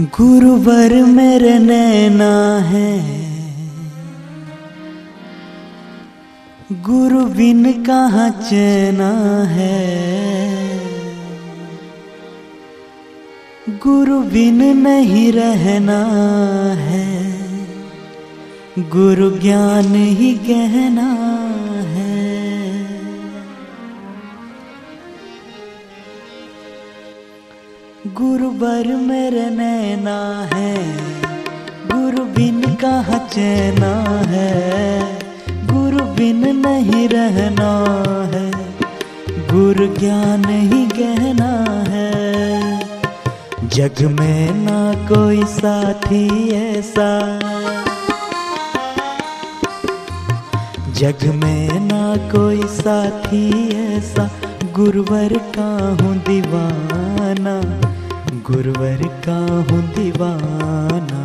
गुरुवर मेरे नैना है। गुरु बिन कहाँ चैना है? गुरु बिन नहीं रहना है। गुरु ज्ञान ही कहना है। गुरु बर मेरे नैना है। गुरु बिन कहाँ चैना है। गुरु बिन नहीं रहना है। गुरु ज्ञान ही गहना है। जग में ना कोई साथी ऐसा। जग में ना कोई साथी ऐसा। गुरुवर का हूँ दीवाना। गुरुवर का हूँ दीवाना,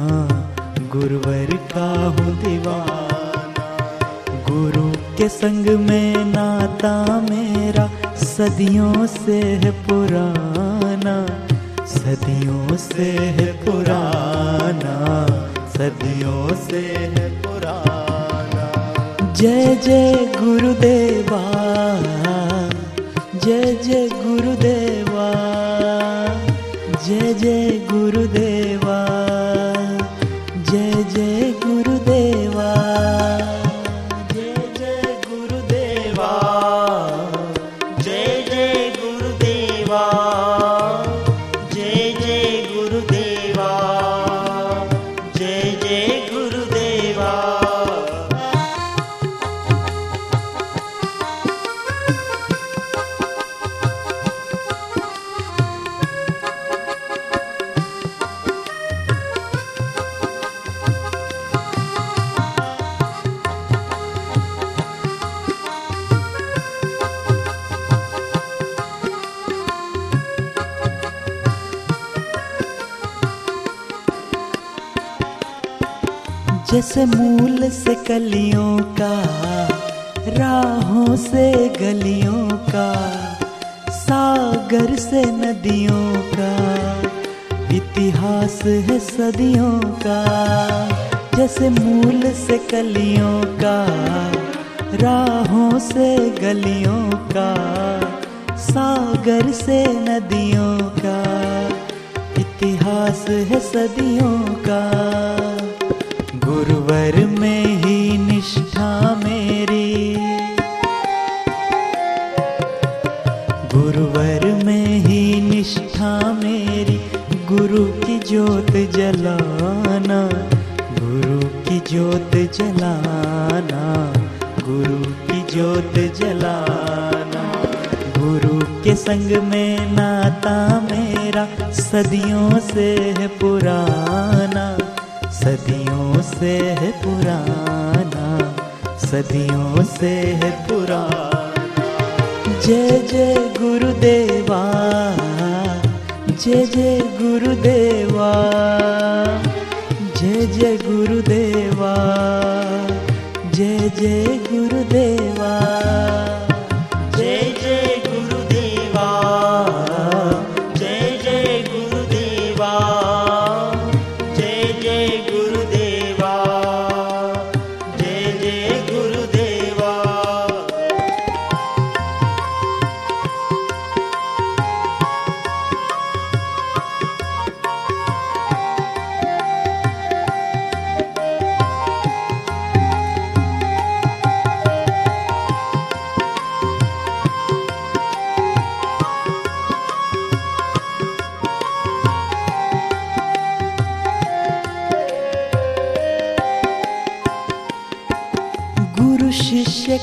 गुरुवर का हूँ दीवाना। गुरु के संग में नाता मेरा, सदियों से है पुराना। सदियों से है पुराना, सदियों से है पुराना। जय जय गुरुदेवा, जय जय गुरुदेवा। जय जय गुरुदेवा। जैसे मूल से कलियों का, राहों से गलियों का, सागर से नदियों का, इतिहास है सदियों का। जैसे मूल से कलियों का, राहों से गलियों का, सागर से नदियों का, इतिहास है सदियों का। गुरुवर में ही निष्ठा मेरी। गुरुवर में ही निष्ठा मेरी। गुरु की ज्योत जलाना, गुरु की ज्योत जलाना, गुरु की ज्योत जलाना। गुरु के संग में नाता मेरा, सदियों से है पुराना। सदियों से है पुराना, सदियों से है पुराना। जय जय गुरुदेवा, जय जय गुरुदेवा, जय जय गुरुदेवा, जय जय गुरुदेवा।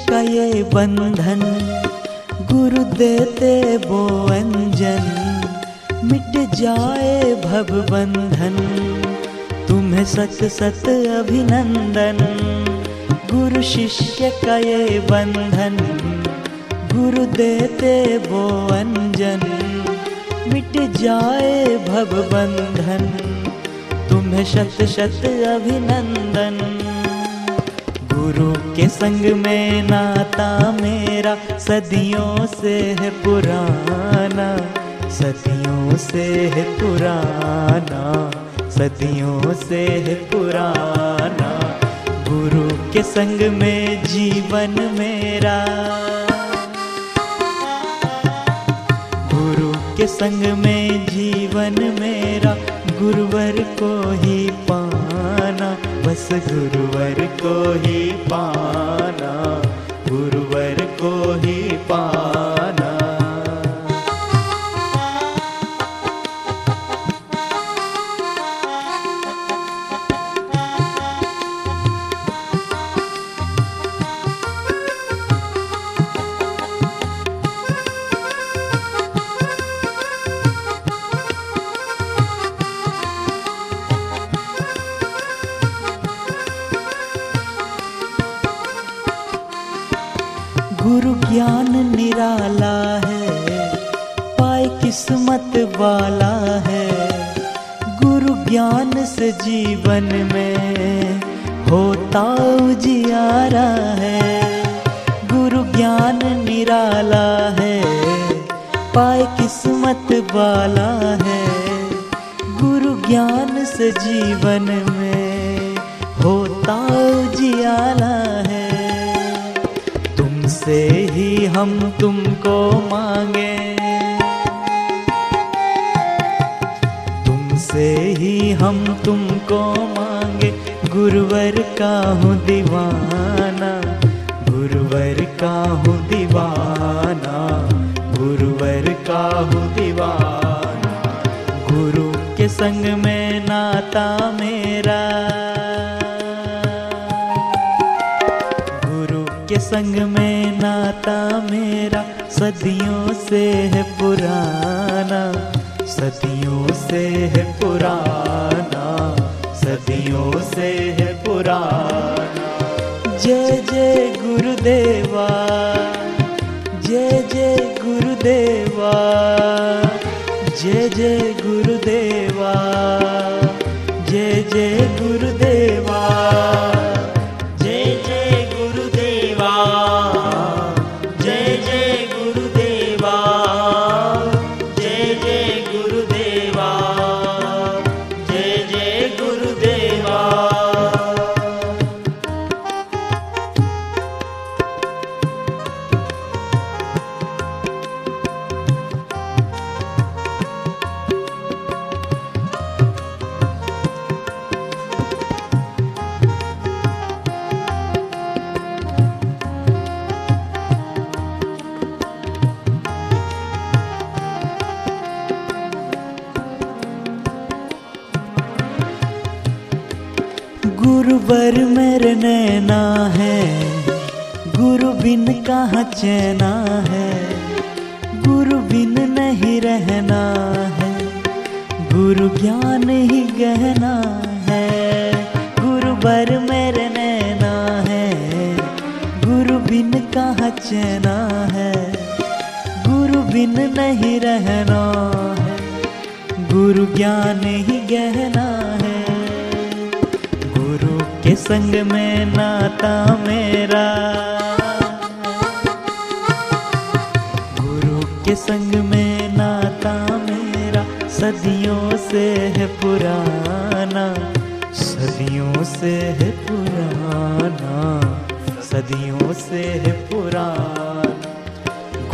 का ये बंधन, गुरु देते वो अंजन। मिट जाए भव बंधन तुम्हें सत सत अभिनंदन। गुरु शिष्य का ये बंधन, गुरु देते वो अंजन। मिट जाए भव बंधन तुम्हें शत शत अभिनंदन। गुरु के संग में नाता मेरा, सदियों से है पुराना। सदियों से है पुराना, सदियों से है पुराना। गुरु के संग में जीवन मेरा। गुरु के संग में जीवन मेरा, गुरुवर को ही पाना। बस गुरुवर को ही पाना गुरुवर को ही पाना। निराला है पाए किस्मत वाला है। गुरु ज्ञान से जीवन में होता उजियारा है। गुरु ज्ञान निराला है पाए किस्मत वाला है। गुरु ज्ञान से जीवन में होता उजियाला हम तुमको मांगे। तुमसे ही हम तुमको मांगे। गुरुवर का हूँ दीवाना, गुरुवर का हूँ दीवाना, गुरुवर का हूँ दीवाना। गुरु के संग में नाता मेरा। संग में नाता मेरा सदियों से है पुराना, सदियों से है पुराना, सदियों से है पुराना। जय जय गुरुदेवा, जय जय गुरुदेवा, जय जय गुरुदेवा। गुरुवर मेरे नैना है। गुरु बिन कहाँ चैना है? गुरु बिन नहीं रहना है। गुरु ज्ञान ही गहना है। गुरु बर मेरे नैना है। गुरु बिन कहाँ चैना है? गुरु बिन नहीं रहना है। गुरु ज्ञान ही गहना है। के संग में नाता मेरा। गुरु के संग में नाता मेरा। सदियों से है पुराना, सदियों से है पुराना, सदियों से है पुराना।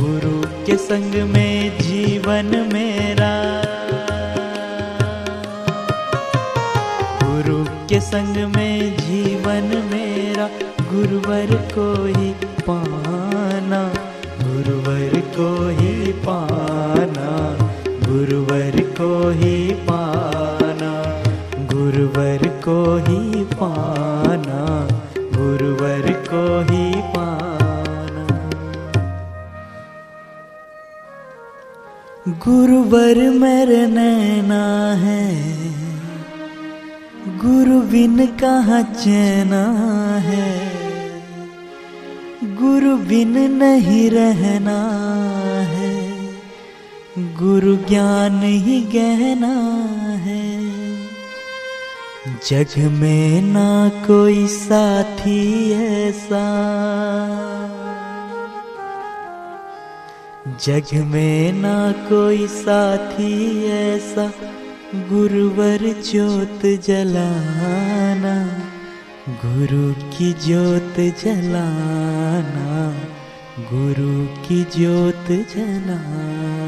गुरु के संग में जीवन को ही पाना, गुरुवर को ही पाना। गुरुवर मेरे नैना है गुरु बिन कहाँ चैना है? गुरु बिन नहीं रहना है, गुरु ज्ञान ही गहना जग में ना कोई साथी ऐसा। जग में ना कोई साथी ऐसा। गुरुवर ज्योत जलाना, गुरु की ज्योत जलाना, गुरु की ज्योत जलाना।